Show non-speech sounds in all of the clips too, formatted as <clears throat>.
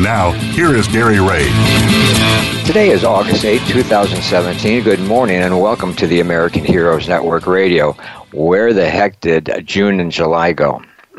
Now, here is Gary Ray. Today is August 8, 2017. Good morning and welcome to the American Heroes Network Radio. Where the heck did June and July go? <laughs>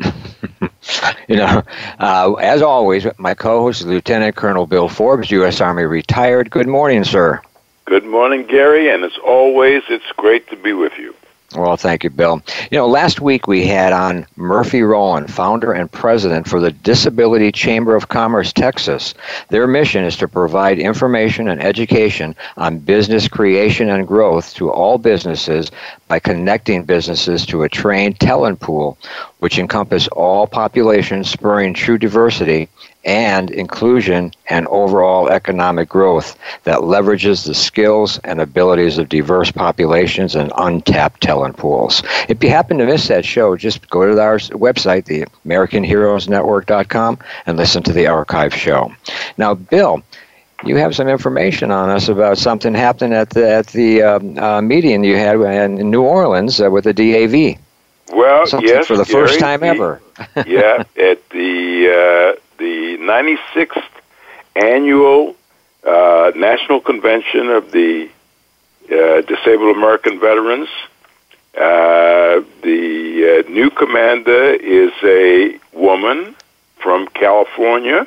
you know, uh, as always, my co-host is Lieutenant Colonel Bill Forbes, U.S. Army retired. Good morning, sir. Good morning, Gary, and as always, it's great to be with you. Well, thank you, Bill. You know, last week we had on Murphy Rowland, founder and president for the Disability Chamber of Commerce, Texas. Their mission is to provide information and education on business creation and growth to all businesses by connecting businesses to a trained talent pool, which encompass all populations, spurring true diversity and inclusion and overall economic growth that leverages the skills and abilities of diverse populations and untapped talent pools. If you happen to miss that show, just go to our website, the AmericanHeroesNetwork.com, and listen to the archive show. Now, Bill, you have some information on us about something happening at the, at the um, uh, meeting you had in New Orleans uh, with the DAV. Well, something yes, for the Gary, first time ever. <laughs> yeah, at the uh, the 96th annual uh, National Convention of the uh, Disabled American Veterans. Uh, the uh, new commander is a woman from California,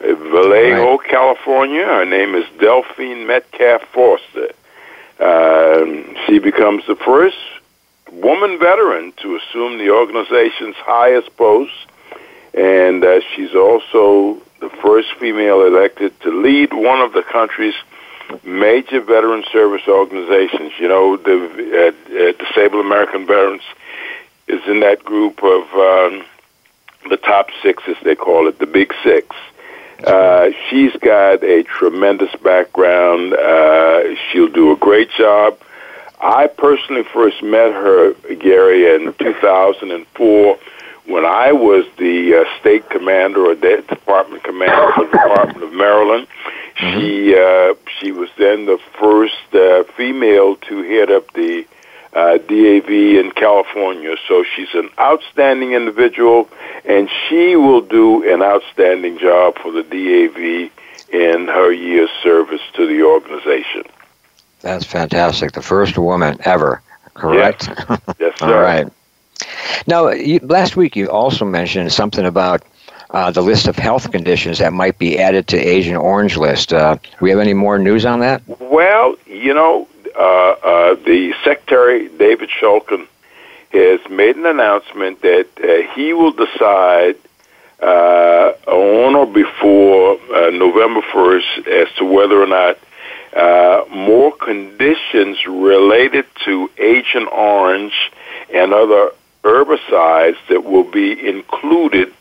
Vallejo, right. California. Her name is Delphine Metcalf Foster. Um, she becomes the first woman veteran to assume the organization's highest post and uh, she's also the first female elected to lead one of the country's major veteran service organizations. You know, the uh, uh, Disabled American Veterans is in that group of um, the top six, as they call it, the Big Six. Uh, she's got a tremendous background. Uh, she'll do a great job. I personally first met her, Gary, in 2004 when I was the uh, state commander or the department commander for the Department of Maryland, mm-hmm. she uh, she was then the first uh, female to head up the uh, DAV in California. So she's an outstanding individual, and she will do an outstanding job for the DAV in her year's service to the organization. That's fantastic. The first woman ever, correct? Yes, yes <laughs> sir. All right. Now, you, last week you also mentioned something about uh, the list of health conditions that might be added to Agent Orange list. Uh, do we have any more news on that? Well, you know, uh, uh the Secretary, David Shulkin, has made an announcement that uh, he will decide uh, on or before November 1st as to whether or not more conditions related to Agent Orange and other herbicides that will be included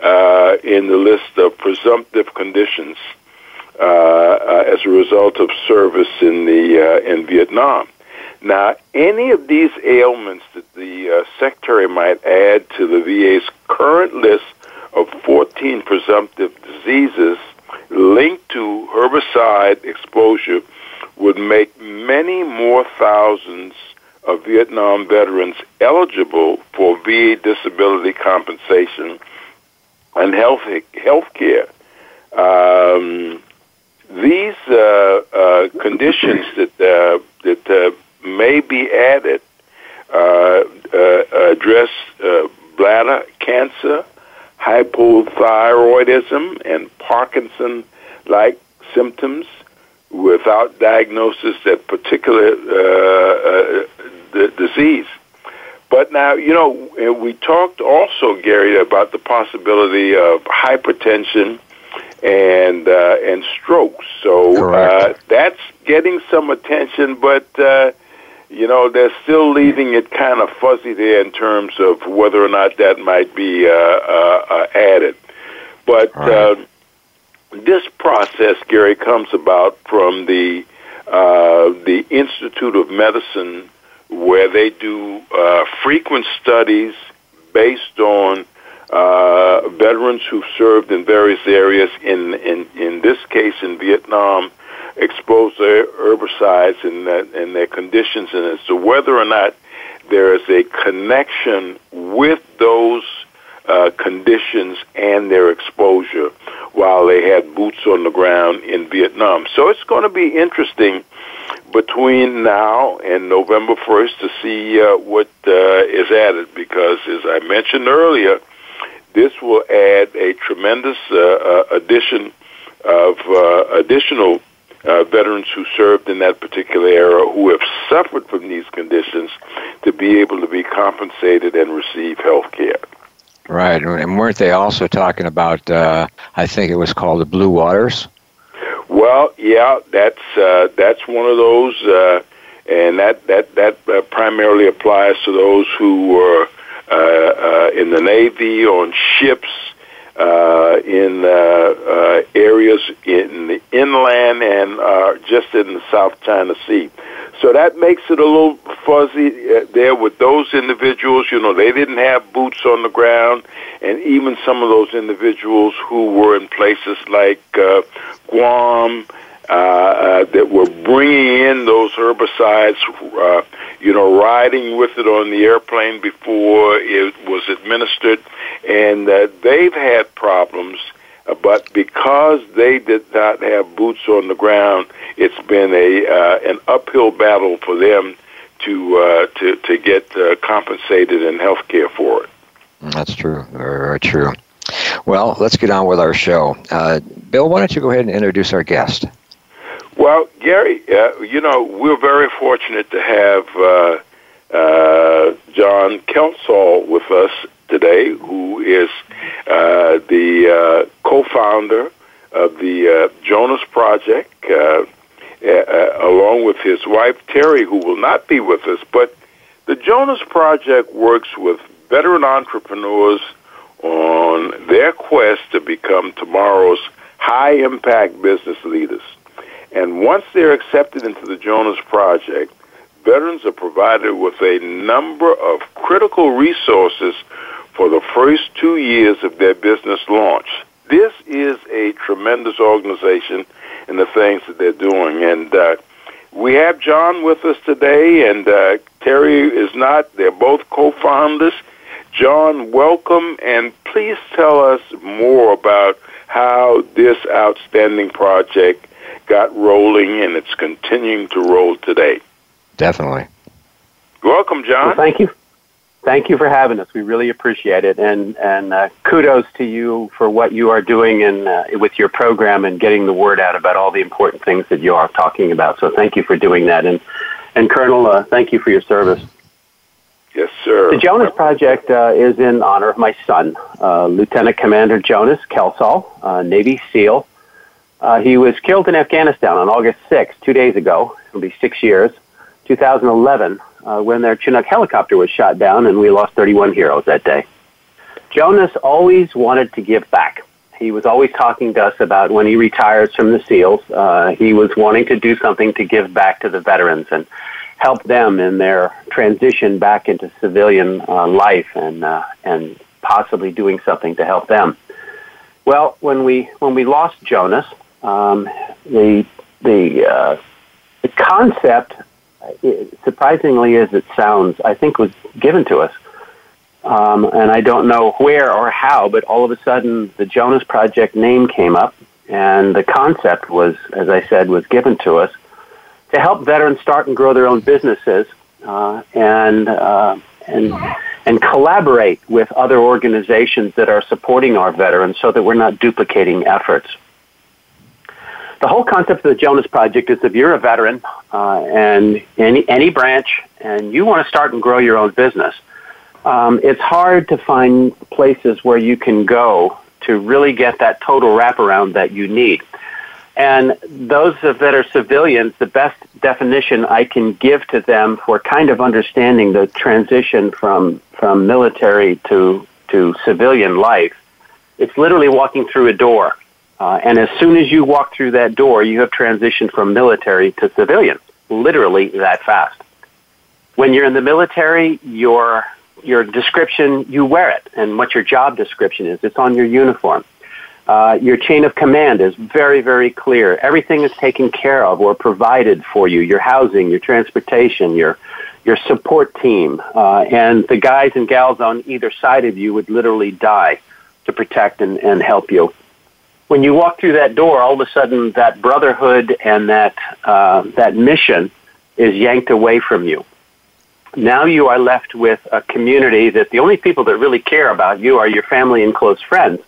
uh, in the list of presumptive conditions uh, uh, as a result of service in the uh, in Vietnam. Now, any of these ailments that the uh, secretary might add to the VA's current list of 14 presumptive diseases linked to herbicide exposure would make many more thousands of Vietnam veterans eligible for VA disability compensation and health health care. Um, these uh, uh, conditions that uh, that uh, may be added uh, uh, address bladder cancer, hypothyroidism and Parkinson like symptoms without diagnosis that particular uh, uh, disease. But now, you know, we talked also, Gary, about the possibility of hypertension and uh, and strokes. So uh, that's getting some attention, but uh, you know they're still leaving it kind of fuzzy there in terms of whether or not that might be uh, uh, uh, added. But right. uh, this process, Gary, comes about from the uh, the Institute of Medicine, where they do uh, frequent studies based on uh, veterans who've served in various areas. In in in this case, in Vietnam, exposed to herbicides and and their conditions, and as to whether or not there is a connection with those uh, conditions and their exposure while they had boots on the ground in Vietnam. So it's going to be interesting between now and November 1st to see uh, what uh, is added because, as I mentioned earlier, this will add a tremendous uh, uh addition of uh, additional uh, veterans who served in that particular era who have suffered from these conditions to be able to be compensated and receive health care. Right, and weren't they also talking about? Uh, I think it was called the Blue Waters. Well, yeah, that's uh, that's one of those, uh, and that that that uh, primarily applies to those who were uh, uh, in the Navy on ships. Uh, in uh, uh, areas in the inland and uh, just in the South China Sea. So that makes it a little fuzzy uh, there with those individuals. You know, they didn't have boots on the ground, and even some of those individuals who were in places like uh, Guam. Uh, uh, that were bringing in those herbicides, uh, you know, riding with it on the airplane before it was administered, and uh, they've had problems uh, but because they did not have boots on the ground, it's been a uh, an uphill battle for them to uh, to to get uh, compensated in health care for it. That's true. Very, very true. Well, let's get on with our show. Uh, Bill, why don't you go ahead and introduce our guest? Well, Gary, uh, you know we're very fortunate to have uh, uh, John Kelsall with us today, who is uh, the uh, co-founder of the uh, Jonas Project, along with his wife Terry, who will not be with us. But the Jonas Project works with veteran entrepreneurs on their quest to become tomorrow's high-impact business leaders. And once they're accepted into the Jonas Project, veterans are provided with a number of critical resources for the first two years of their business launch. This is a tremendous organization in the things that they're doing. And uh, we have John with us today, and uh, Terry is not. They're both co founders. John, welcome, and please tell us more about how this outstanding project got rolling and it's continuing to roll today. Definitely. Welcome, John. Well, thank you thank you for having us. We really appreciate it, and and uh, kudos to you for what you are doing and uh, with your program and getting the word out about all the important things that you are talking about. So thank you for doing that, and and Colonel, uh, thank you for your service. Yes, sir. The Jonas Project uh, is in honor of my son, uh, Lieutenant Commander Jonas Kelsall, uh, Navy SEAL. He was killed in Afghanistan on August 6, two days ago. It'll be six years, 2011 uh, when their Chinook helicopter was shot down, and we lost 31 heroes that day. Jonas always wanted to give back. He was always talking to us about when he retires from the SEALs, uh, he was wanting to do something to give back to the veterans and help them in their transition back into civilian uh, life and uh, and possibly doing something to help them. Well, when we when we lost Jonas, um, the the uh, the concept surprisingly as it sounds, I think was given to us. Um, and I don't know where or how, but all of a sudden the Jonas Project name came up, and the concept was, as I said, was given to us to help veterans start and grow their own businesses, uh, and uh, and and collaborate with other organizations that are supporting our veterans so that we're not duplicating efforts. The whole concept of the Jonas Project is if you're a veteran uh, and any, any branch and you want to start and grow your own business, um, it's hard to find places where you can go to really get that total wraparound that you need. And those that are civilians, the best definition I can give to them for kind of understanding the transition from, from military to, to civilian life, it's literally walking through a door. Uh, and as soon as you walk through that door, you have transitioned from military to civilian, literally that fast. When you're in the military, your, your description, you wear it, and what your job description is. It's on your uniform. Uh, your chain of command is very, very clear. Everything is taken care of or provided for you. Your housing, your transportation, your your support team, uh, and the guys and gals on either side of you would literally die to protect and, and help you. When you walk through that door, all of a sudden that brotherhood and that uh, that mission is yanked away from you. Now you are left with a community that the only people that really care about you are your family and close friends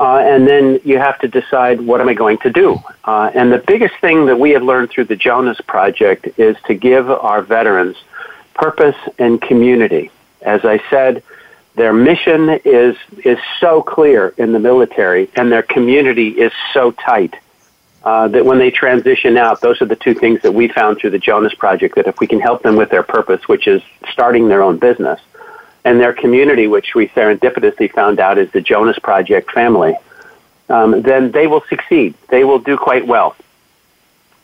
uh, and then you have to decide what am I going to do. Uh, and the biggest thing that we have learned through the Jonas Project is to give our veterans purpose and community. As I said, their mission is is so clear in the military, and their community is so tight. Uh, that when they transition out, those are the two things that we found through the Jonas Project. That if we can help them with their purpose, which is starting their own business, and their community, which we serendipitously found out is the Jonas Project family, um, then they will succeed. They will do quite well.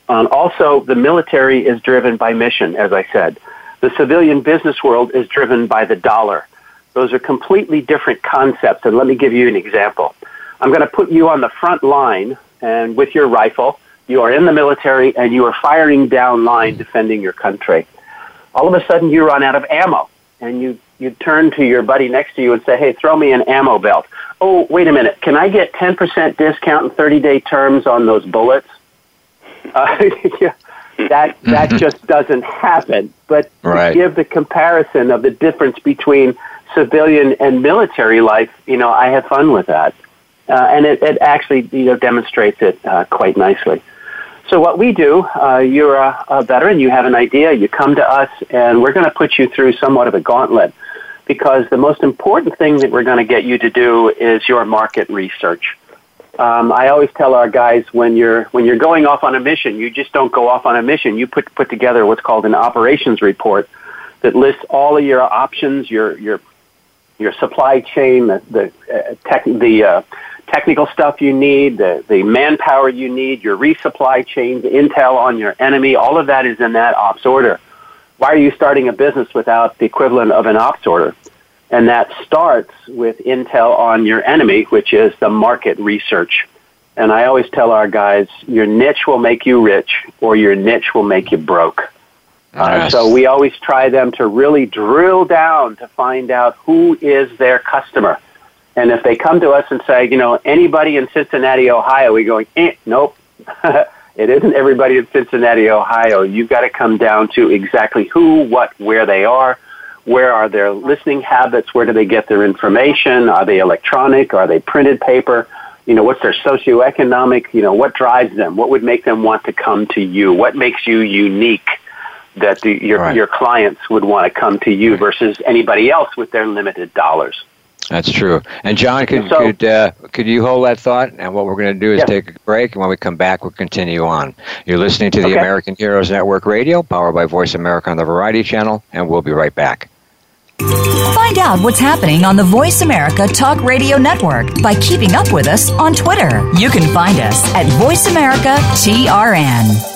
Um, also, the military is driven by mission, as I said. The civilian business world is driven by the dollar. Those are completely different concepts, and let me give you an example. I'm going to put you on the front line, and with your rifle, you are in the military, and you are firing down line defending your country. All of a sudden, you run out of ammo, and you you turn to your buddy next to you and say, hey, throw me an ammo belt. Oh, wait a minute. Can I get 10% discount and 30 day terms on those bullets? Uh, <laughs> yeah, that, that just doesn't happen. But right. to give the comparison of the difference between civilian and military life, you know, I have fun with that. Uh, and it, it actually, you know, demonstrates it uh, quite nicely. So what we do, uh, you're a, a veteran, you have an idea, you come to us, and we're going to put you through somewhat of a gauntlet because the most important thing that we're going to get you to do is your market research. Um, I always tell our guys when you're when you're going off on a mission, you just don't go off on a mission. You put put together what's called an operations report that lists all of your options, your your your supply chain, the the uh, tech, the uh, technical stuff you need, the the manpower you need, your resupply chain, the intel on your enemy. All of that is in that ops order why are you starting a business without the equivalent of an ops order? And that starts with intel on your enemy, which is the market research. And I always tell our guys, your niche will make you rich or your niche will make you broke. Uh, so we always try them to really drill down to find out who is their customer. And if they come to us and say, you know, anybody in Cincinnati, Ohio, we go, eh, nope. <laughs> It isn't everybody in Cincinnati, Ohio. You've got to come down to exactly who, what, where they are. Where are their listening habits? Where do they get their information? Are they electronic? Are they printed paper? You know, what's their socioeconomic? You know, what drives them? What would make them want to come to you? What makes you unique that the, your, right. your clients would want to come to you versus anybody else with their limited dollars? That's true. And John, could so, could uh, could you hold that thought? And what we're going to do is take a break, and when we come back, we'll continue on. You're listening to the okay. American Heroes Network Radio, powered by Voice America on the Variety Channel, and we'll be right back. Find out what's happening on the Voice America Talk Radio Network by keeping up with us on Twitter. You can find us at Voice America TRN.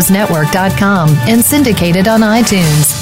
AmericanHeroesNetwork.com and syndicated on iTunes.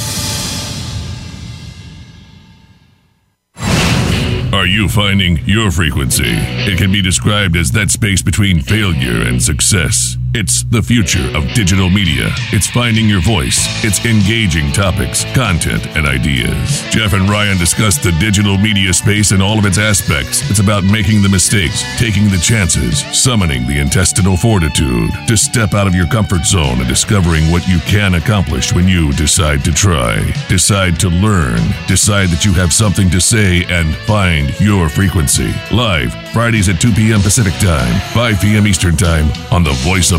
Are you finding your frequency? It can be described as that space between failure and success. It's the future of digital media. It's finding your voice. It's engaging topics, content, and ideas. Jeff and Ryan discuss the digital media space and all of its aspects. It's about making the mistakes, taking the chances, summoning the intestinal fortitude to step out of your comfort zone and discovering what you can accomplish when you decide to try, decide to learn, decide that you have something to say, and find your frequency. Live, Fridays at 2 p.m. Pacific Time, 5 p.m. Eastern Time on the Voice of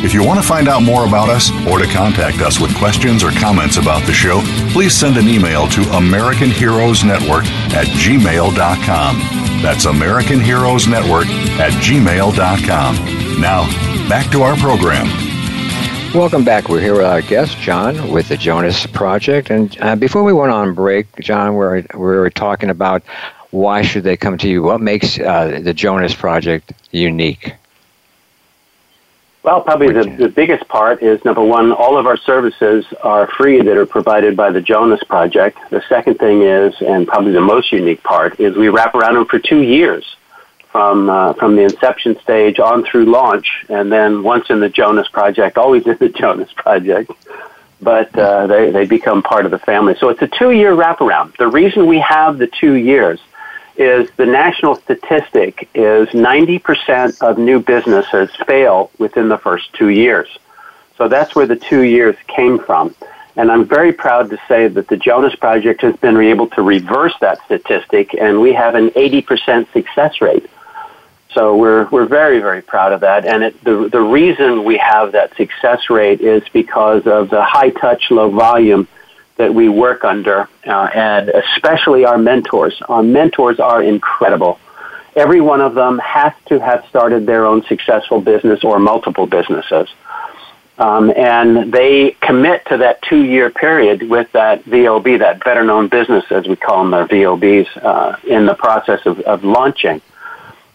If you want to find out more about us or to contact us with questions or comments about the show, please send an email to American Heroes Network at gmail.com. That's American Heroes Network at gmail.com. Now, back to our program. Welcome back. We're here with our guest, John, with the Jonas Project. And uh, before we went on break, John, we were, we were talking about why should they come to you? What makes uh, the Jonas Project unique? Well, probably the, the biggest part is number one, all of our services are free that are provided by the Jonas Project. The second thing is, and probably the most unique part, is we wrap around them for two years from uh, from the inception stage on through launch, and then once in the Jonas Project, always in the <laughs> Jonas Project. But uh, they they become part of the family. So it's a two year wraparound. The reason we have the two years is the national statistic is 90% of new businesses fail within the first two years. So that's where the two years came from. And I'm very proud to say that the Jonas Project has been able to reverse that statistic, and we have an 80% success rate. So we're, we're very, very proud of that. And it, the, the reason we have that success rate is because of the high touch, low volume that we work under, uh, and especially our mentors. Our mentors are incredible. Every one of them has to have started their own successful business or multiple businesses. Um, and they commit to that two year period with that VOB, that veteran-owned business, as we call them, their VOBs, uh, in the process of, of launching.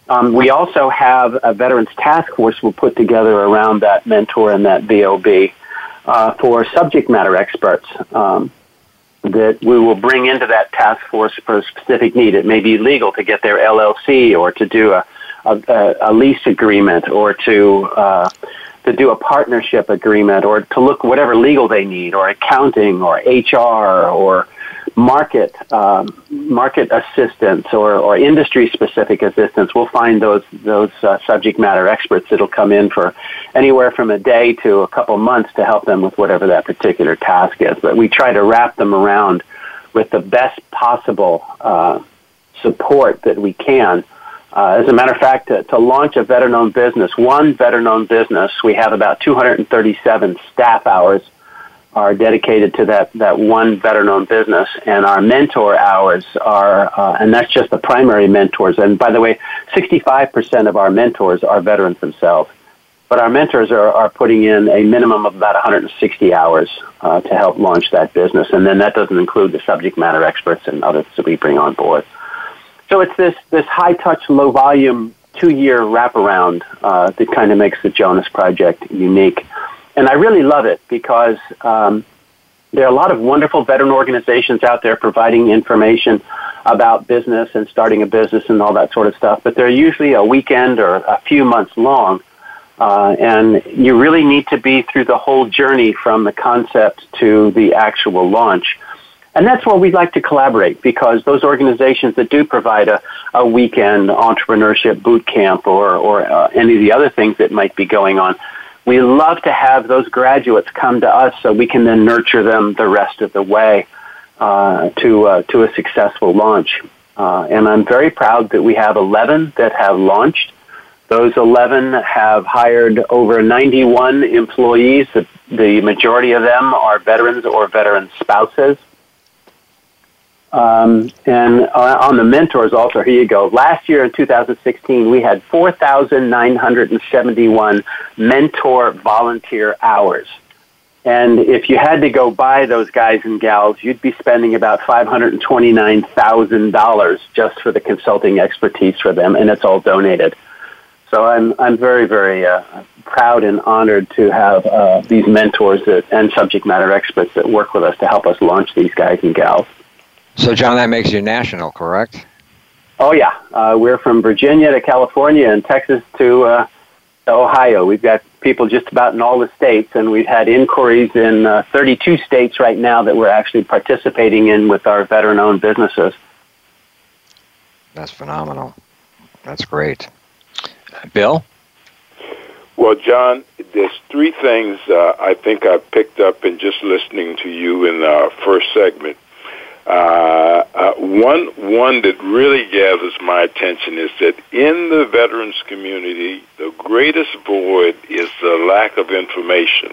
Um, we also have a veterans task force we'll put together around that mentor and that VOB uh, for subject matter experts um, that we will bring into that task force for a specific need. It may be legal to get their LLC or to do a, a, a lease agreement or to uh, to do a partnership agreement or to look whatever legal they need or accounting or HR or market um, market assistance or, or industry specific assistance. We'll find those those uh, subject matter experts that'll come in for anywhere from a day to a couple months to help them with whatever that particular task is. But we try to wrap them around with the best possible uh, support that we can. Uh, as a matter of fact, to, to launch a veteran-owned business, one veteran-owned business, we have about 237 staff hours are dedicated to that, that one veteran-owned business, and our mentor hours are, uh, and that's just the primary mentors. And by the way, 65% of our mentors are veterans themselves. But our mentors are, are putting in a minimum of about 160 hours uh, to help launch that business, and then that doesn't include the subject matter experts and others that we bring on board. So it's this, this high-touch, low-volume, two-year wraparound uh, that kind of makes the Jonas Project unique and I really love it because um, there are a lot of wonderful veteran organizations out there providing information about business and starting a business and all that sort of stuff, but they're usually a weekend or a few months long. Uh, and you really need to be through the whole journey from the concept to the actual launch. And that's where we'd like to collaborate because those organizations that do provide a, a weekend entrepreneurship boot camp or, or uh, any of the other things that might be going on, we love to have those graduates come to us so we can then nurture them the rest of the way uh, to, uh, to a successful launch. Uh, and I'm very proud that we have 11 that have launched. Those 11 have hired over 91 employees. The, the majority of them are veterans or veteran spouses. Um, and on the mentors also, here you go. Last year in 2016, we had 4,971 mentor volunteer hours. And if you had to go buy those guys and gals, you'd be spending about $529,000 just for the consulting expertise for them, and it's all donated. So I'm, I'm very, very uh, proud and honored to have uh, these mentors that, and subject matter experts that work with us to help us launch these guys and gals. So, John, that makes you national, correct? Oh, yeah. Uh, we're from Virginia to California and Texas to, uh, to Ohio. We've got people just about in all the states, and we've had inquiries in uh, 32 states right now that we're actually participating in with our veteran owned businesses. That's phenomenal. That's great. Bill? Well, John, there's three things uh, I think I picked up in just listening to you in our first segment. Uh, uh, one one that really gathers my attention is that in the veterans community, the greatest void is the lack of information,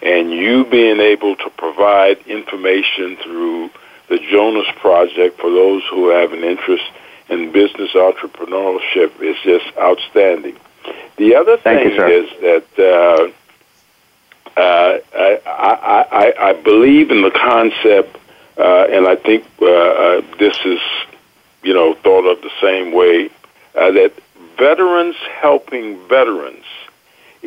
and you being able to provide information through the Jonas Project for those who have an interest in business entrepreneurship is just outstanding. The other thing you, is that uh, uh, I, I, I, I believe in the concept uh, and I think uh, uh, this is, you know, thought of the same way uh, that veterans helping veterans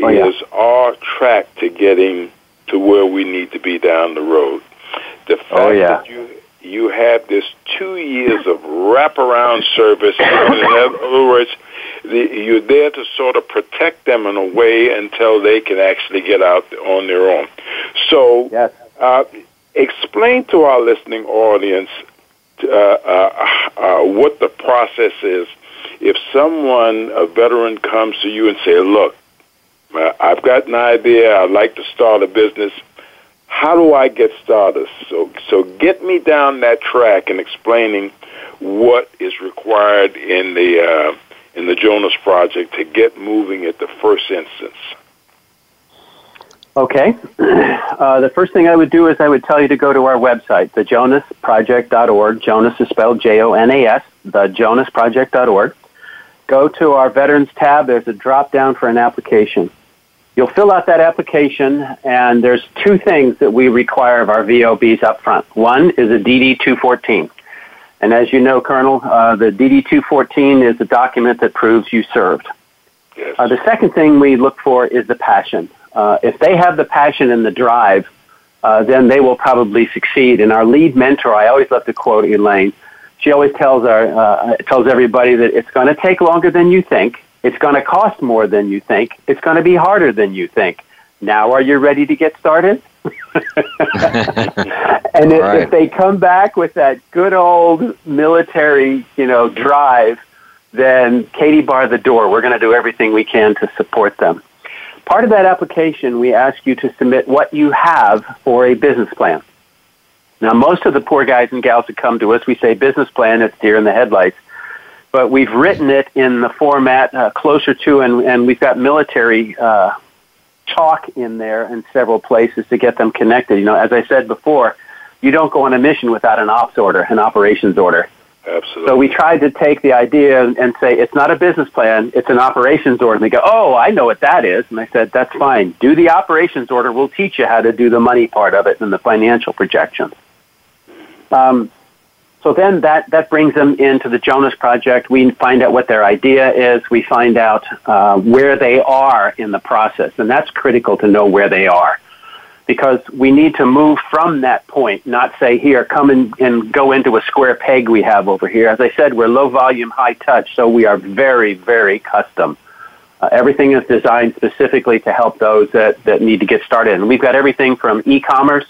oh, yeah. is our track to getting to where we need to be down the road. The fact oh, yeah. that you you have this two years of wraparound service. <laughs> in other words, the, you're there to sort of protect them in a way until they can actually get out on their own. So, yes. uh, explain to our listening audience uh, uh, uh, what the process is. If someone, a veteran, comes to you and say, "Look, uh, I've got an idea. I'd like to start a business. How do I get started?" So, so get me down that track and explaining what is required in the uh, in the Jonas Project to get moving at the first instance. Okay. <clears throat> Uh, the first thing I would do is I would tell you to go to our website, thejonasproject.org. Jonas is spelled J-O-N-A-S, thejonasproject.org. Go to our Veterans tab. There's a drop down for an application. You'll fill out that application, and there's two things that we require of our VOBs up front. One is a DD-214. And as you know, Colonel, uh, the DD-214 is a document that proves you served. Yes. Uh, the second thing we look for is the passion. Uh, if they have the passion and the drive, uh, then they will probably succeed. And our lead mentor, I always love to quote Elaine. She always tells our uh, tells everybody that it's going to take longer than you think. It's going to cost more than you think. It's going to be harder than you think. Now, are you ready to get started? <laughs> <laughs> and if, right. if they come back with that good old military, you know, drive, then Katie bar the door. We're going to do everything we can to support them. Part of that application, we ask you to submit what you have for a business plan. Now, most of the poor guys and gals that come to us, we say business plan, it's deer in the headlights. But we've written it in the format uh, closer to, and, and we've got military uh, talk in there in several places to get them connected. You know, as I said before, you don't go on a mission without an ops order, an operations order. Absolutely. So we tried to take the idea and say it's not a business plan, it's an operations order. And they go, oh, I know what that is. And I said, that's fine. Do the operations order. We'll teach you how to do the money part of it and the financial projections. Um, so then that, that brings them into the Jonas Project. We find out what their idea is. We find out uh, where they are in the process. And that's critical to know where they are because we need to move from that point, not say, here, come and, and go into a square peg we have over here. As I said, we're low volume, high touch, so we are very, very custom. Uh, everything is designed specifically to help those that, that need to get started. And we've got everything from e-commerce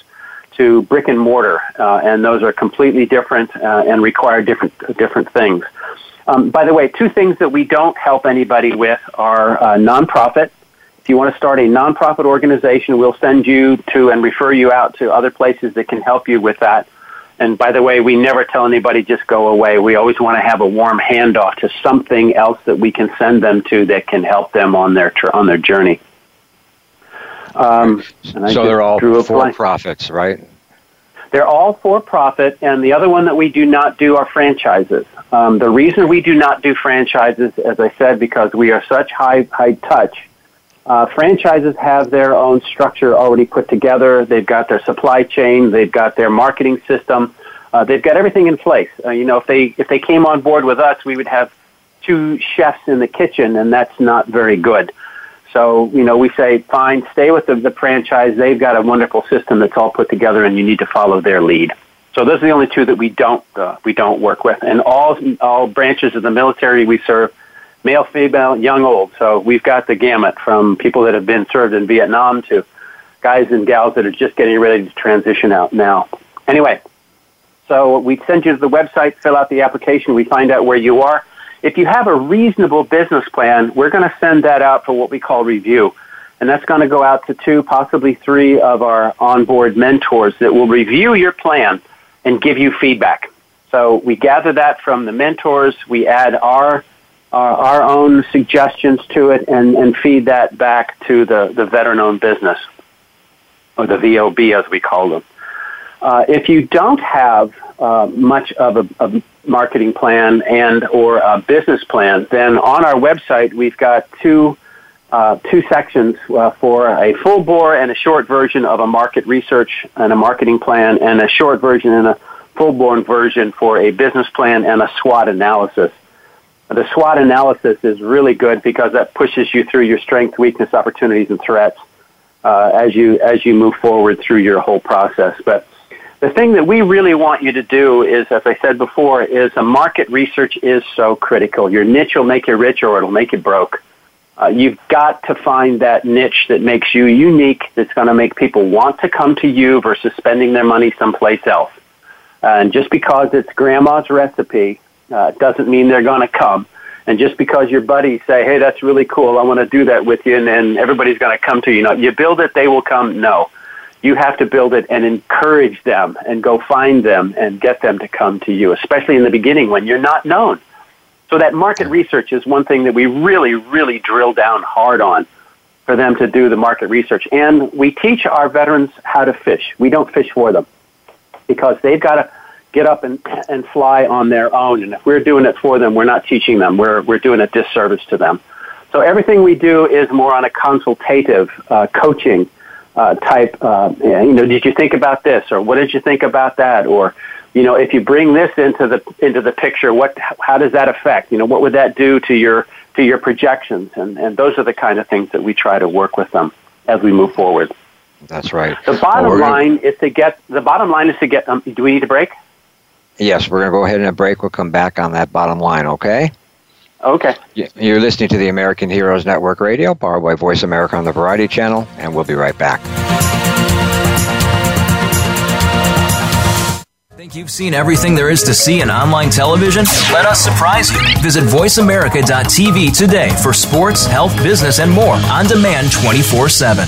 to brick and mortar, uh, and those are completely different uh, and require different different things. Um, by the way, two things that we don't help anybody with are uh, nonprofit. If you want to start a nonprofit organization, we'll send you to and refer you out to other places that can help you with that. And by the way, we never tell anybody just go away. We always want to have a warm handoff to something else that we can send them to that can help them on their on their journey. Um, so they're all for profits, right? They're all for profit, and the other one that we do not do are franchises. Um, the reason we do not do franchises, as I said, because we are such high high touch. Uh, franchises have their own structure already put together. They've got their supply chain. They've got their marketing system. Uh, they've got everything in place. Uh, you know, if they if they came on board with us, we would have two chefs in the kitchen, and that's not very good. So, you know, we say, fine, stay with the, the franchise. They've got a wonderful system that's all put together, and you need to follow their lead. So those are the only two that we don't uh, we don't work with, and all all branches of the military we serve, male, female, young, old. So we've got the gamut from people that have been served in Vietnam to guys and gals that are just getting ready to transition out now. Anyway, so we send you to the website, fill out the application, we find out where you are. If you have a reasonable business plan, we're going to send that out for what we call review. And that's going to go out to two, possibly three of our onboard mentors that will review your plan and give you feedback. So we gather that from the mentors, we add our our, own suggestions to it, and, and feed that back to the, the veteran-owned business, or the VOB as we call them. Uh, if you don't have uh, much of a, a, marketing plan and or a business plan, then on our website we've got two uh, two sections uh, for a full bore and a short version of a market research and a marketing plan, and a short version and a full born version for a business plan and a SWOT analysis. The SWOT analysis is really good because that pushes you through your strength, weakness, opportunities, and threats uh, as you as you move forward through your whole process. But the thing that we really want you to do is, as I said before, is a market research is so critical. Your niche will make you rich or it'll make you broke. Uh, you've got to find that niche that makes you unique, that's going to make people want to come to you versus spending their money someplace else. And just because it's grandma's recipe uh, doesn't mean they're going to come. And just because your buddies say, hey, that's really cool, I want to do that with you, and then everybody's going to come to you. No, you build it, they will come. No. You have to build it and encourage them and go find them and get them to come to you, especially in the beginning when you're not known. So that market research is one thing that we really, really drill down hard on for them to do the market research. And we teach our veterans how to fish. We don't fish for them because they've got to get up and, and fly on their own. And if we're doing it for them, we're not teaching them. We're, we're doing a disservice to them. So everything we do is more on a consultative, uh, coaching uh, type. Uh, you know, did you think about this, or what did you think about that, or you know, if you bring this into the into the picture, what how does that affect? You know, what would that do to your to your projections? And and those are the kind of things that we try to work with them as we move forward. That's right. The bottom well, line gonna... is to get the bottom line is to get. Um, do we need a break? Yes, we're going to go ahead and a break. We'll come back on that bottom line. Okay. Okay. You're listening to the American Heroes Network Radio, powered by Voice America on the Variety Channel, and we'll be right back. Think you've seen everything there is to see in online television? Let us surprise you. Visit VoiceAmerica.tv today for sports, health, business, and more on demand 24 7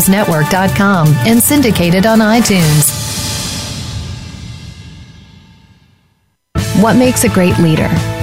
Network.com and syndicated on iTunes. What makes a great leader?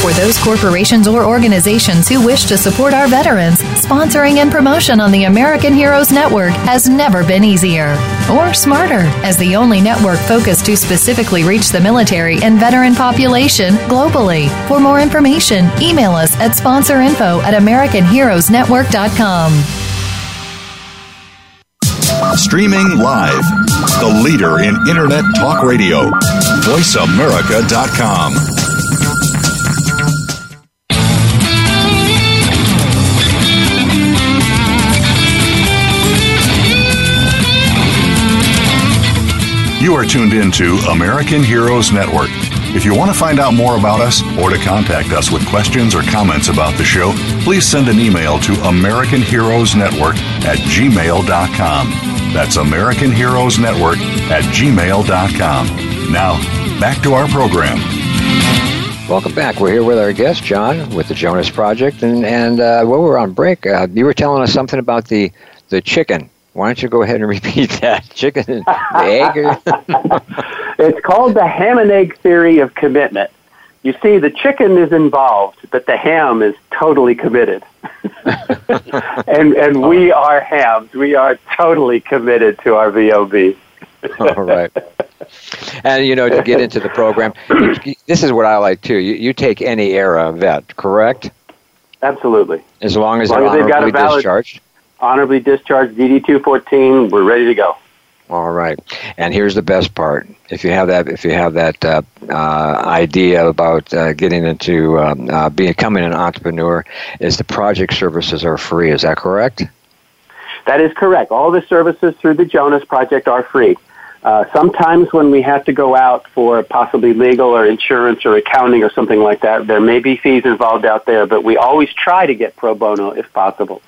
For those corporations or organizations who wish to support our veterans, sponsoring and promotion on the American Heroes Network has never been easier or smarter. As the only network focused to specifically reach the military and veteran population globally. For more information, email us at sponsorinfo at AmericanHeroesNetwork.com. Streaming live, the leader in Internet Talk Radio, VoiceAmerica.com. You are tuned in to American Heroes Network. If you want to find out more about us or to contact us with questions or comments about the show, please send an email to American Heroes Network at gmail.com. That's American Heroes Network at gmail.com. Now, back to our program. Welcome back. We're here with our guest, John, with the Jonas Project. And, and uh, while we were on break, uh, you were telling us something about the, the chicken why don't you go ahead and <laughs> repeat that? Chicken and egg? <laughs> it's called the ham and egg theory of commitment. You see, the chicken is involved, but the ham is totally committed. <laughs> and and we are hams. We are totally committed to our VOB. All right. And you know, to get into the program, <clears throat> this is what I like too. You, you take any era of vet, correct? Absolutely. As long as, as, long as they've got a valid, discharged honorably discharged DD 214. We're ready to go. All right, and here's the best part: if you have that, if you have that uh, uh, idea about uh, getting into um, uh, becoming an entrepreneur, is the project services are free. Is that correct? That is correct. All the services through the Jonas Project are free. Uh, sometimes when we have to go out for possibly legal or insurance or accounting or something like that, there may be fees involved out there, but we always try to get pro bono if possible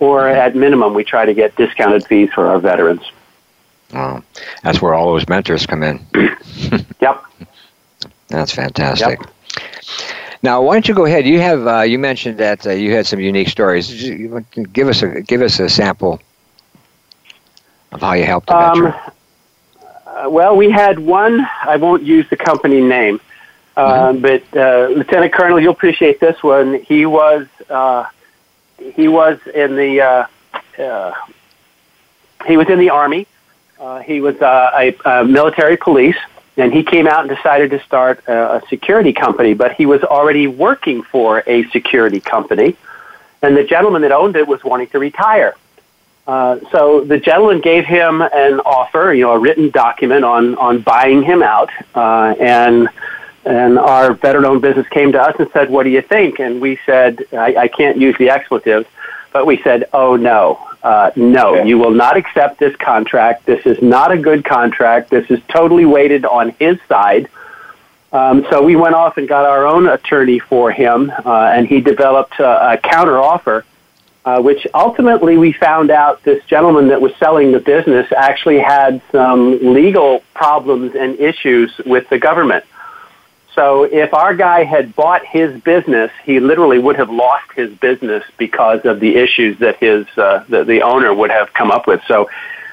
or at minimum, we try to get discounted fees for our veterans. Oh, that's where all those mentors come in. <coughs> yep. That's fantastic. Yep. Now, why don't you go ahead? You have uh, you mentioned that uh, you had some unique stories. Give us a give us a sample of how you helped a um. Uh, well, we had one. I won't use the company name, uh, mm-hmm. but uh, Lieutenant Colonel, you'll appreciate this one. He was uh, he was in the uh, uh, he was in the army. Uh, he was uh, a, a military police, and he came out and decided to start a, a security company. But he was already working for a security company, and the gentleman that owned it was wanting to retire. Uh, so the gentleman gave him an offer, you know, a written document on on buying him out, uh, and and our veteran-owned business came to us and said, "What do you think?" And we said, "I, I can't use the expletives," but we said, "Oh no, uh, no, okay. you will not accept this contract. This is not a good contract. This is totally weighted on his side." Um, so we went off and got our own attorney for him, uh, and he developed a, a counter offer. Uh, which ultimately we found out this gentleman that was selling the business actually had some legal problems and issues with the government. So if our guy had bought his business, he literally would have lost his business because of the issues that his uh, the, the owner would have come up with. So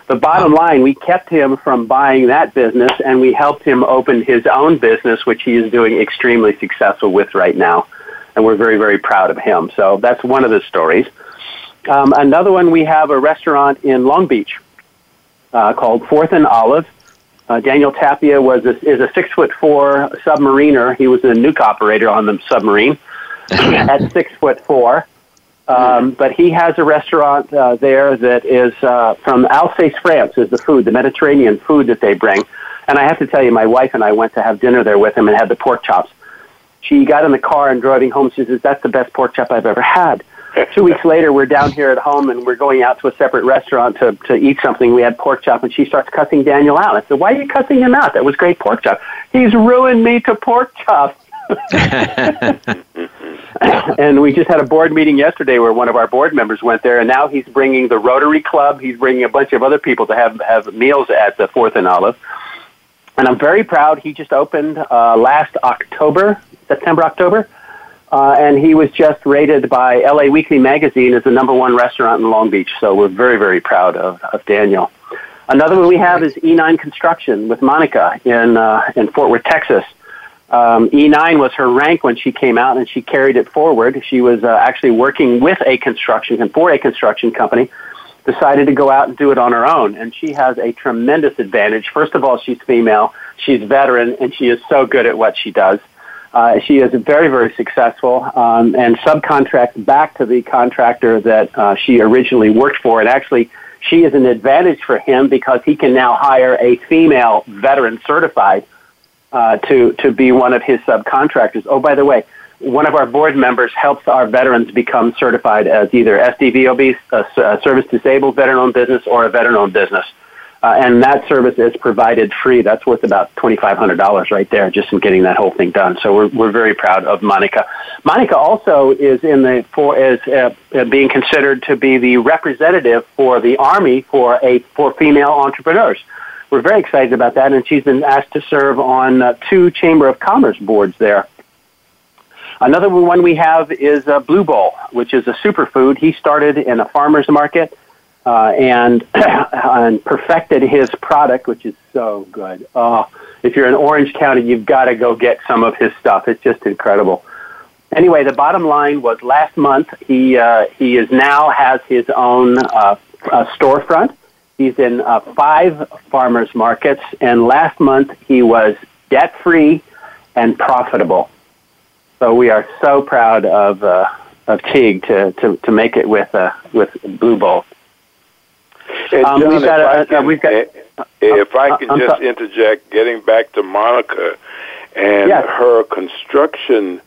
the bottom line, we kept him from buying that business, and we helped him open his own business, which he is doing extremely successful with right now, and we're very very proud of him. So that's one of the stories. Um, another one, we have a restaurant in Long Beach uh, called Fourth and Olive uh, Daniel Tapia was a, is a six foot four submariner. He was a nuke operator on the submarine <laughs> at six foot four. Um, but he has a restaurant uh, there that is uh, from Alsace, France, is the food, the Mediterranean food that they bring. And I have to tell you, my wife and I went to have dinner there with him and had the pork chops. She got in the car and driving home. She says, "That's the best pork chop I've ever had." Two weeks later, we're down here at home and we're going out to a separate restaurant to, to eat something. We had pork chop, and she starts cussing Daniel out. I said, Why are you cussing him out? That was great pork chop. He's ruined me to pork chop. <laughs> and we just had a board meeting yesterday where one of our board members went there, and now he's bringing the Rotary Club. He's bringing a bunch of other people to have have meals at the Fourth and Olive. And I'm very proud. He just opened uh, last October, September, October, uh, and he was just rated by LA Weekly Magazine as the number one restaurant in Long Beach. So we're very, very proud of, of Daniel. Another one we have is E9 Construction with Monica in uh, in Fort Worth, Texas. Um, E9 was her rank when she came out, and she carried it forward. She was uh, actually working with a construction and for a construction company. Decided to go out and do it on her own, and she has a tremendous advantage. First of all, she's female, she's veteran, and she is so good at what she does. Uh, she is very, very successful um, and subcontracts back to the contractor that uh, she originally worked for. And actually, she is an advantage for him because he can now hire a female veteran certified uh, to to be one of his subcontractors. Oh, by the way, one of our board members helps our veterans become certified as either SDVOB, a, service disabled veteran-owned business, or a veteran-owned business. Uh, and that service is provided free. That's worth about $2,500 right there just in getting that whole thing done. So we're, we're very proud of Monica. Monica also is in the, for, is uh, being considered to be the representative for the Army for a, for female entrepreneurs we're very excited about that, and she's been asked to serve on uh, two Chamber of Commerce boards there. Another one we have is uh, Blue Bowl, which is a superfood. He started in a farmer's market uh, and, <clears throat> and perfected his product, which is so good. Oh, if you're in Orange County, you've got to go get some of his stuff. It's just incredible. Anyway, the bottom line was last month he uh, he is now has his own uh, uh, storefront He's in uh, five farmers markets, and last month he was debt free and profitable. So we are so proud of uh, of Teague to, to, to make it with uh, with Blue Bowl. Um, John, we've got, if, I can, we've got, if I can just interject, getting back to Monica and yes. her construction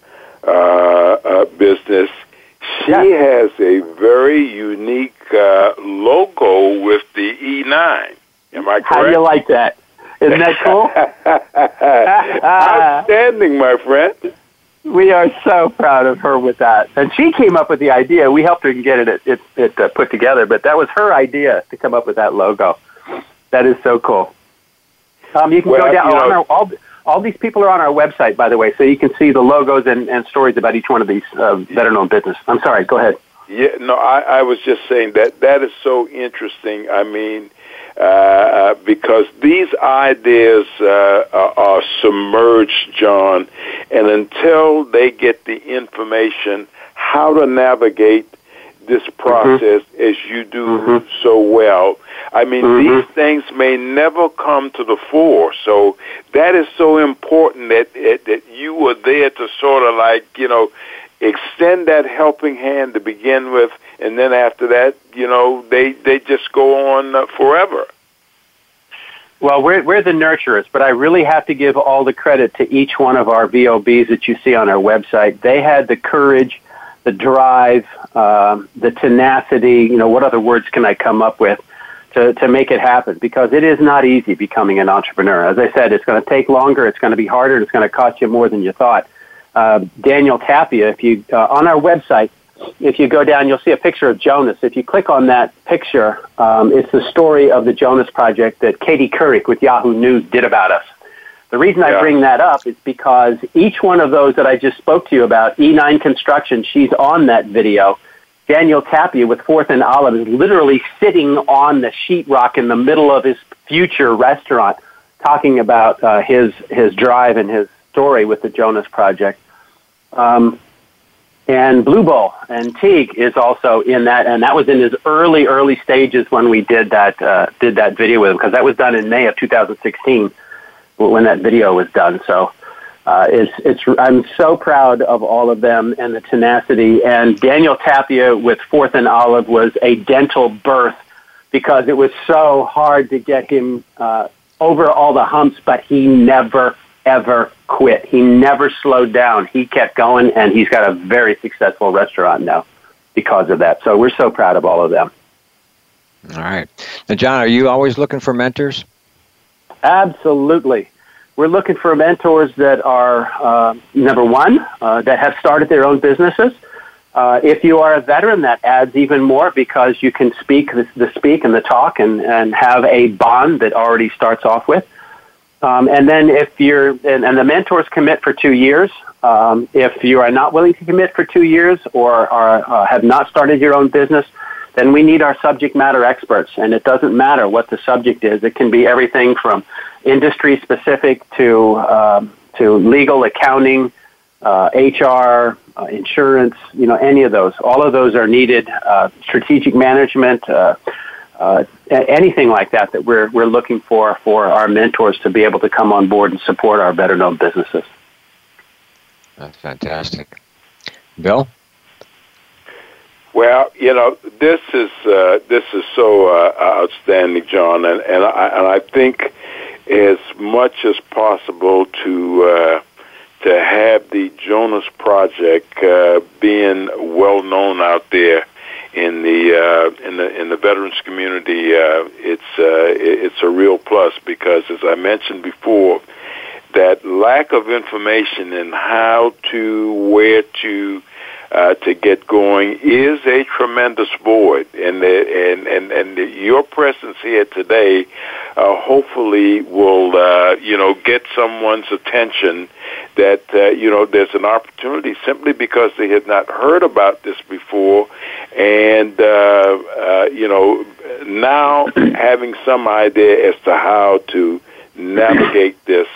uh, uh, business, she yes. has a very unique uh, logo with the E9. Am I correct? How do you like that? Isn't that cool? <laughs> <laughs> Outstanding, my friend. We are so proud of her with that. And she came up with the idea. We helped her get it, it, it, uh, put together, but that was her idea to come up with that logo. That is so cool. Um, you can well, go down you know, our, all, all these people are on our website, by the way, so you can see the logos and, and stories about each one of these uh, veteran-owned business. I'm sorry, go ahead. Yeah, no, I, I was just saying that that is so interesting. I mean, uh, uh because these ideas uh, are submerged, John, and until they get the information how to navigate this mm-hmm. process mm-hmm. as you do mm-hmm. so well. I mean, mm-hmm. these things may never come to the fore. So that is so important that that you were there to sort of like you know extend that helping hand to begin with, and then after that, you know, they they just go on uh, forever. Well, we're, we're the nurturers, but I really have to give all the credit to each one of our VOBs that you see on our website. They had the courage, the drive, um, the tenacity. You know, what other words can I come up with to, to make it happen? Because it is not easy becoming an entrepreneur. As I said, it's going to take longer, it's going to be harder, it's going to cost you more than you thought uh, Daniel Tapia. If you uh, on our website, if you go down, you'll see a picture of Jonas. If you click on that picture, um, it's the story of the Jonas Project that Katie Couric with Yahoo News did about us. The reason yeah. I bring that up is because each one of those that I just spoke to you about, E9 Construction, she's on that video. Daniel Tapia with Fourth and Olive is literally sitting on the sheetrock in the middle of his future restaurant, talking about uh, his his drive and his story with the Jonas Project. Um, and Blue Bowl and Teague is also in that, and that was in his early, early stages when we did that uh, did that video with him because that was done in May of 2016 when that video was done. So uh, it's it's I'm so proud of all of them and the tenacity. And Daniel Tapia with Fourth and Olive was a dental birth because it was so hard to get him uh, over all the humps, but he never ever quit. He never slowed down. He kept going, and he's got a very successful restaurant now because of that. So we're so proud of all of them. All right. Now, John, are you always looking for mentors? Absolutely. we're looking for mentors that are, uh, number one, uh, that have started their own businesses. Uh, if you are a veteran, that adds even more because you can speak the, the speak and the talk and, and have a bond that already starts off with. Um, and then if you're, and, and, the mentors commit for two years. Um, if you are not willing to commit for two years or are, uh, have not started your own business, then we need our subject matter experts. And it doesn't matter what the subject is. It can be everything from industry specific to, um, to legal, accounting, uh, HR, uh, insurance, you know, any of those. All of those are needed. Uh, strategic management, uh, uh, anything like that that we're, we're looking for for our mentors to be able to come on board and support our veteran-owned businesses. That's fantastic. Bill? Well, you know, this is uh, this is so uh, outstanding, John, and and I, and I think as much as possible to uh, to have the Jonas Project uh, being well known out there in the uh, in the in the veterans community, uh, it's uh, it's a real plus because, as I mentioned before, that lack of information in how to, where to, uh, to get going is a tremendous void, and and and and your presence here today, uh, hopefully, will uh, you know get someone's attention that uh, you know there's an opportunity simply because they had not heard about this before, and uh, uh, you know now <clears throat> having some idea as to how to navigate this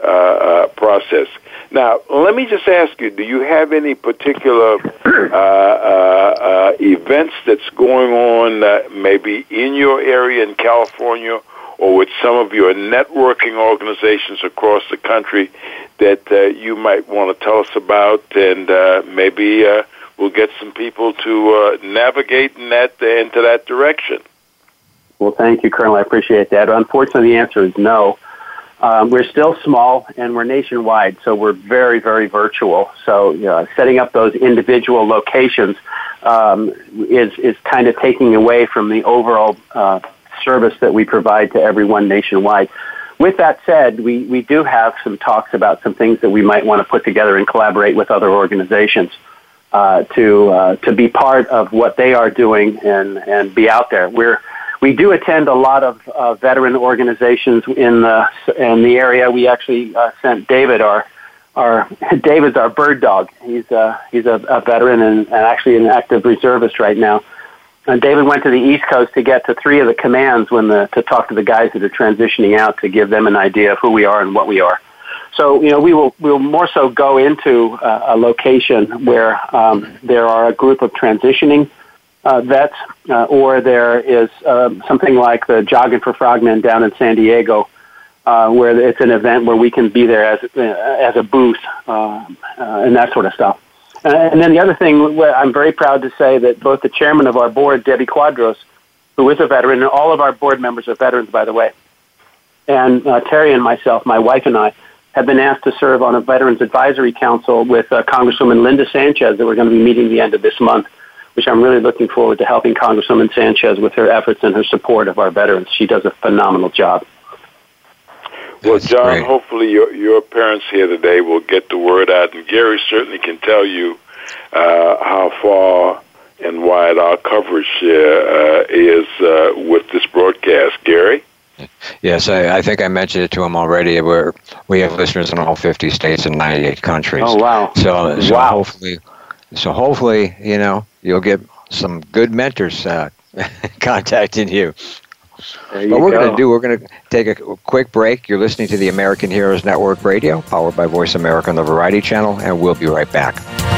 uh, uh, process. Now, let me just ask you: Do you have any particular uh, uh, uh, events that's going on, maybe in your area in California, or with some of your networking organizations across the country that uh, you might want to tell us about, and maybe we'll get some people to navigate in that into that direction. Well, thank you, Colonel. I appreciate that. Unfortunately, the answer is no. Um, we're still small and we're nationwide, so we're very, very virtual. So uh, setting up those individual locations um, is is kind of taking away from the overall uh, service that we provide to everyone nationwide. With that said, we, we do have some talks about some things that we might want to put together and collaborate with other organizations uh, to uh, to be part of what they are doing and and be out there. We're we do attend a lot of uh, veteran organizations in the in the area. We actually uh, sent David our our <laughs> David's our bird dog. He's uh, he's a, a veteran and, and actually an active reservist right now. And David went to the East Coast to get to three of the commands when the to talk to the guys that are transitioning out to give them an idea of who we are and what we are. So you know we will we will more so go into uh, a location where um, there are a group of transitioning uh, vets, uh, or there is uh, something like the Jogging for Frogmen down in San Diego, uh, where it's an event where we can be there as uh, as a booth uh, uh, and that sort of stuff. And then the other thing, I'm very proud to say that both the chairman of our board, Debbie Quadros, who is a veteran, and all of our board members are veterans, by the way, and uh, Terry and myself, my wife and I, have been asked to serve on a Veterans Advisory Council with uh, Congresswoman Linda Sanchez that we're going to be meeting the end of this month which I'm really looking forward to helping Congresswoman Sanchez with her efforts and her support of our veterans. She does a phenomenal job. Well, John, great. hopefully your your appearance here today will get the word out, and Gary certainly can tell you uh, how far and wide our coverage uh, uh, is uh, with this broadcast. Gary. Yes, I, I, think I mentioned it to him already. Where we have listeners in all 50 states and 98 countries. Oh wow! So, so wow. hopefully, so hopefully, you know, you'll get some good mentors uh, <laughs> contacting you. You what we're going to do, we're going to take a quick break. You're listening to the American Heroes Network Radio, powered by Voice America on the Variety Channel, and we'll be right back.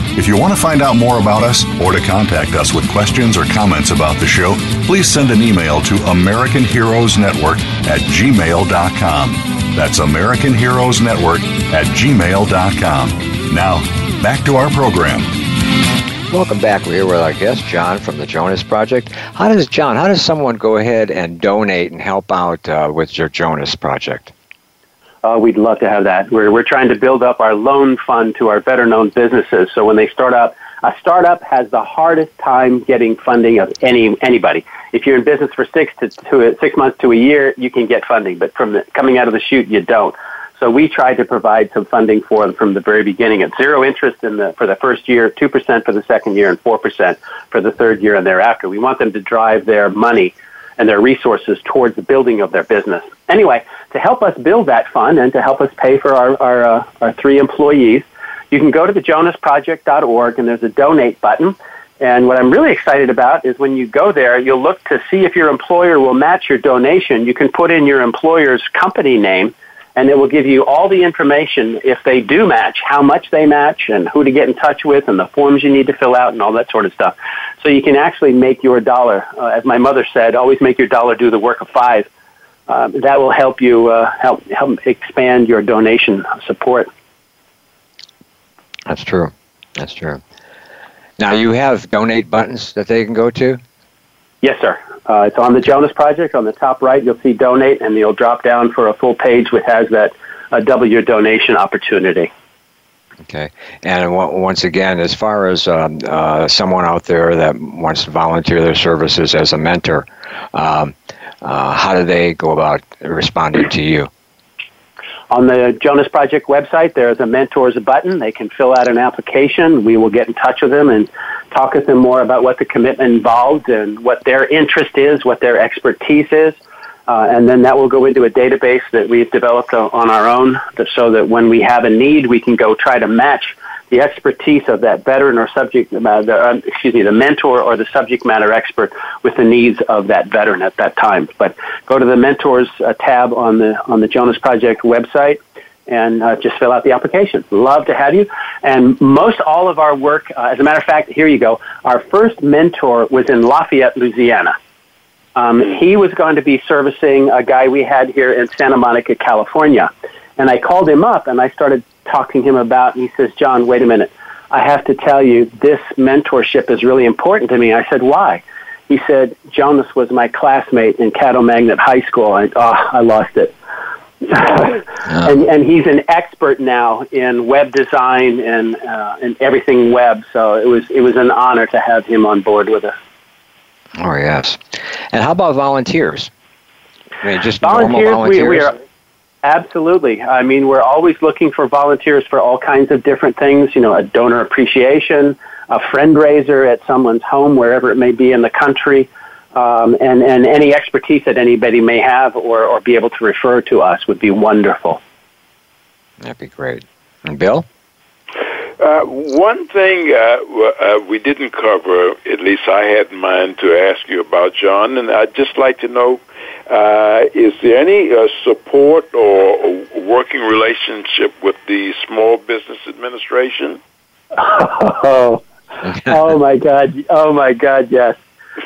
If you want to find out more about us or to contact us with questions or comments about the show, please send an email to American Heroes Network at gmail.com. That's American Heroes Network at gmail.com. Now, back to our program. Welcome back. We're here with our guest, John from the Jonas Project. How does, John, how does someone go ahead and donate and help out uh, with your Jonas Project? Uh, we'd love to have that. We're, we're trying to build up our loan fund to our veteran-owned businesses. So when they start up, a startup has the hardest time getting funding of any anybody. If you're in business for six to, to six months to a year, you can get funding, but from the, coming out of the chute, you don't. So we tried to provide some funding for them from the very beginning at zero interest in the, for the first year, 2% for the second year, and 4% for the third year and thereafter. We want them to drive their money and their resources towards the building of their business. Anyway, to help us build that fund and to help us pay for our, our, uh, our three employees, you can go to the jonasproject.org and there's a donate button. And what I'm really excited about is when you go there, you'll look to see if your employer will match your donation. You can put in your employer's company name and it will give you all the information if they do match, how much they match, and who to get in touch with, and the forms you need to fill out, and all that sort of stuff. So you can actually make your dollar, uh, as my mother said, always make your dollar do the work of five. Uh, that will help you uh, help help expand your donation support. That's true. That's true. Now you have donate buttons that they can go to. Yes, sir. Uh, it's on the Jonas Project. On the top right, you'll see donate, and you'll drop down for a full page which has that uh, double your donation opportunity. Okay. And w- once again, as far as um, uh, someone out there that wants to volunteer their services as a mentor, um, uh, how do they go about responding to you? On the Jonas Project website, there's a mentors button. They can fill out an application. We will get in touch with them and talk with them more about what the commitment involved and what their interest is, what their expertise is. Uh, and then that will go into a database that we've developed on our own so that when we have a need, we can go try to match the expertise of that veteran or subject, the, uh, excuse me, the mentor or the subject matter expert with the needs of that veteran at that time. But go to the mentors uh, tab on the on the Jonas Project website and uh, just fill out the application. Love to have you. And most all of our work, uh, as a matter of fact, here you go. Our first mentor was in Lafayette, Louisiana. Um, he was going to be servicing a guy we had here in Santa Monica, California. And I called him up and I started talking to him about, and he says, John, wait a minute. I have to tell you, this mentorship is really important to me. I said, why? He said, Jonas was my classmate in Caddo Magnet High School. And, oh, I lost it. <laughs> and, and he's an expert now in web design and uh, and everything web. So it was it was an honor to have him on board with us. Oh yes, and how about volunteers? I mean, just volunteers. volunteers? We, we are absolutely. I mean, we're always looking for volunteers for all kinds of different things. You know, a donor appreciation, a friend raiser at someone's home, wherever it may be in the country um, and, and any expertise that anybody may have or, or be able to refer to us would be wonderful. That'd be great. And Bill? Uh, one thing uh, uh, we didn't cover, at least I had in mind to ask you about, John, and I'd just like to know uh, is there any uh, support or working relationship with the Small Business Administration? <laughs> Oh, oh my God! Oh my God! Yes.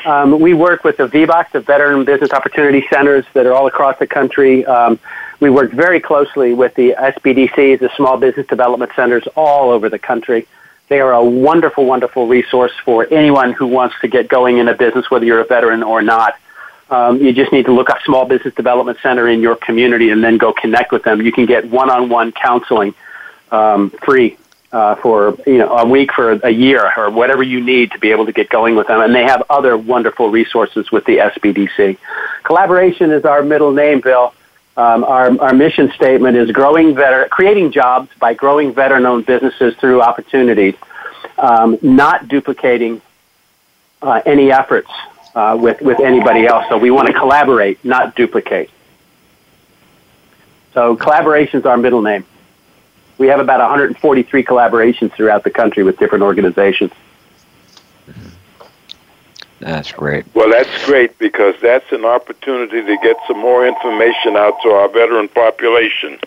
Um, we work with the VBOC, the Veteran Business Opportunity Centers that are all across the country. Um, we work very closely with the SBDCs, the Small Business Development Centers all over the country. They are a wonderful, wonderful resource for anyone who wants to get going in a business, whether you're a veteran or not. Um, you just need to look up Small Business Development Center in your community and then go connect with them. You can get one-on-one counseling um, free uh, for you know a week for a year or whatever you need to be able to get going with them. And they have other wonderful resources with the SBDC. Collaboration is our middle name, Bill. Um, our, our mission statement is growing veteran, creating jobs by growing veteran-owned businesses through opportunities, um, not duplicating uh, any efforts uh, with with anybody else. So we want to collaborate, not duplicate. So collaboration is our middle name. We have about 143 collaborations throughout the country with different organizations. That's great. Well, that's great because that's an opportunity to get some more information out to our veteran population.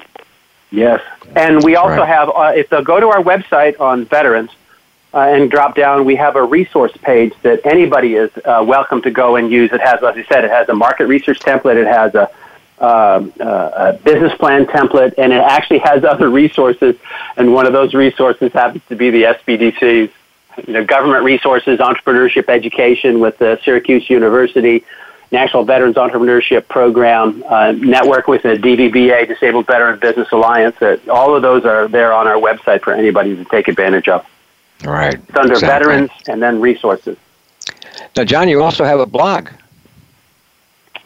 Yes, and we also right. have, uh, if they'll go to our website on veterans uh, and drop down, we have a resource page that anybody is uh, welcome to go and use. It has, as I said, it has a market research template. It has a um, uh, a business plan template, and it actually has <laughs> other resources. And one of those resources happens to be the SBDC's, you know, government resources, entrepreneurship education with the Syracuse University, National Veterans Entrepreneurship Program, uh, network with the DVBA, Disabled Veteran Business Alliance. Uh, all of those are there on our website for anybody to take advantage of. All right. It's under exactly. veterans and then resources. Now, John, you also have a blog.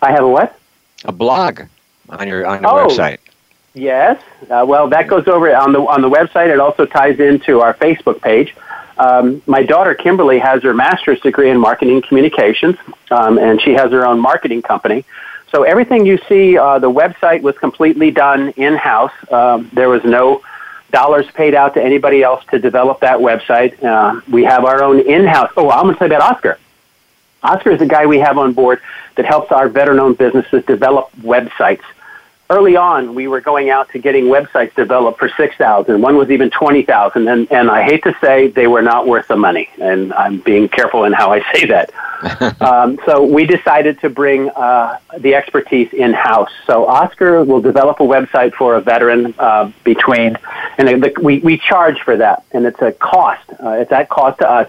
I have a what? a blog on your on your oh, website. Yes. Uh, well, that goes over on the on the website. It also ties into our Facebook page. Um, my daughter Kimberly has her master's degree in marketing communications, um, and she has her own marketing company. So everything you see, uh, the website was completely done in house. Um, there was no dollars paid out to anybody else to develop that website. Uh, we have our own in-house. Oh, I'm going to say about Oscar. Oscar is the guy we have on board that helps our veteran-owned businesses develop websites. Early on, we were going out to getting websites developed for six thousand. One was even twenty thousand, and and I hate to say they were not worth the money. And I'm being careful in how I say that. <laughs> um, so we decided to bring uh, the expertise in house. So Oscar will develop a website for a veteran uh, between, and the, we we charge for that, and it's a cost. Uh, it's at cost to us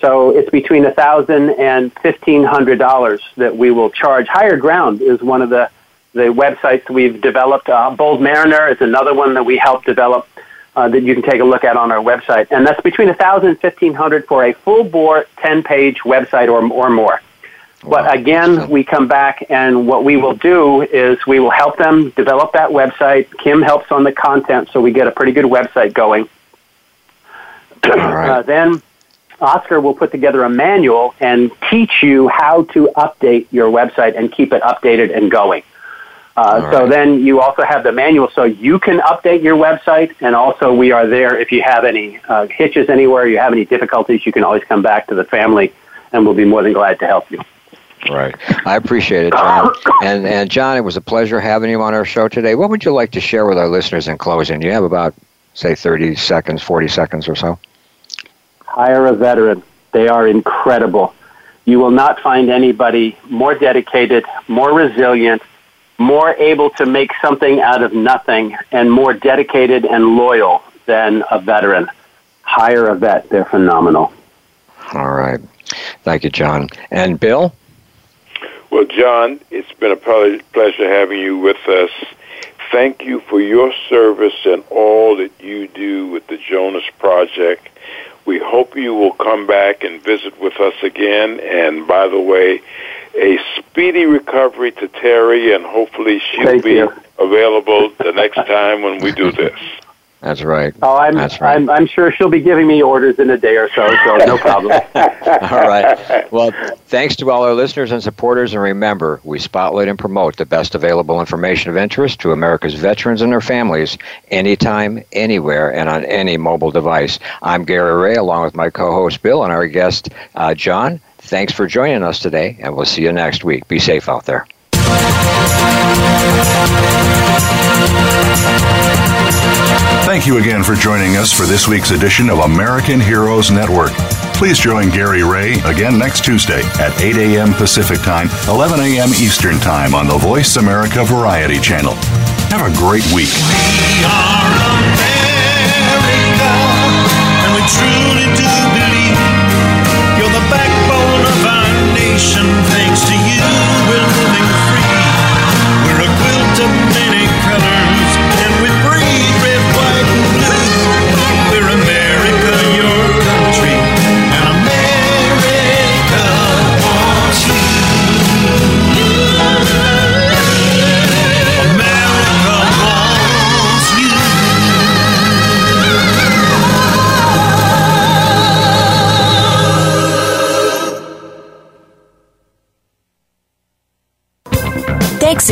so it's between a thousand and fifteen hundred dollars that we will charge. Higher Ground is one of the the websites we've developed. Uh, Bold Mariner is another one that we helped develop uh, that you can take a look at on our website, and that's between a thousand and fifteen hundred for a full bore ten page website or or more. Wow. But again, we come back and what we will do is we will help them develop that website. Kim helps on the content, so we get a pretty good website going. <clears throat> Uh, then Oscar will put together a manual and teach you how to update your website and keep it updated and going. Uh, right. So then you also have the manual so you can update your website, and also we are there if you have any uh, hitches anywhere, you have any difficulties, you can always come back to the family, and we'll be more than glad to help you. Right. I appreciate it, John. <coughs> and, and John, it was a pleasure having you on our show today. What would you like to share with our listeners in closing? You have about, say, 30 seconds, 40 seconds or so. Hire a veteran. They are incredible. You will not find anybody more dedicated, more resilient, more able to make something out of nothing, and more dedicated and loyal than a veteran. Hire a vet. They're phenomenal. All right. Thank you, John. And Bill? Well, John, it's been a pleasure having you with us. thank you for your service and all that you do with the Jonas Project. We hope you will come back and visit with us again. And by the way, a speedy recovery to Terry, and hopefully she'll Thank be you. available the next time when we do this. That's right. Oh, I'm, That's right. I'm, I'm sure she'll be giving me orders in a day or so, so no problem. <laughs> all right. Well, thanks to all our listeners and supporters. And remember, we spotlight and promote the best available information of interest to America's veterans and their families anytime, anywhere, and on any mobile device. I'm Gary Ray, along with my co host Bill and our guest uh, John. Thanks for joining us today, and we'll see you next week. Be safe out there. Thank you again for joining us for this week's edition of American Heroes Network. Please join Gary Ray again next Tuesday at 8 a.m. Pacific Time, 11 a.m. Eastern Time on the Voice America Variety Channel. Have a great week. We are America, and we truly do Thanks to you,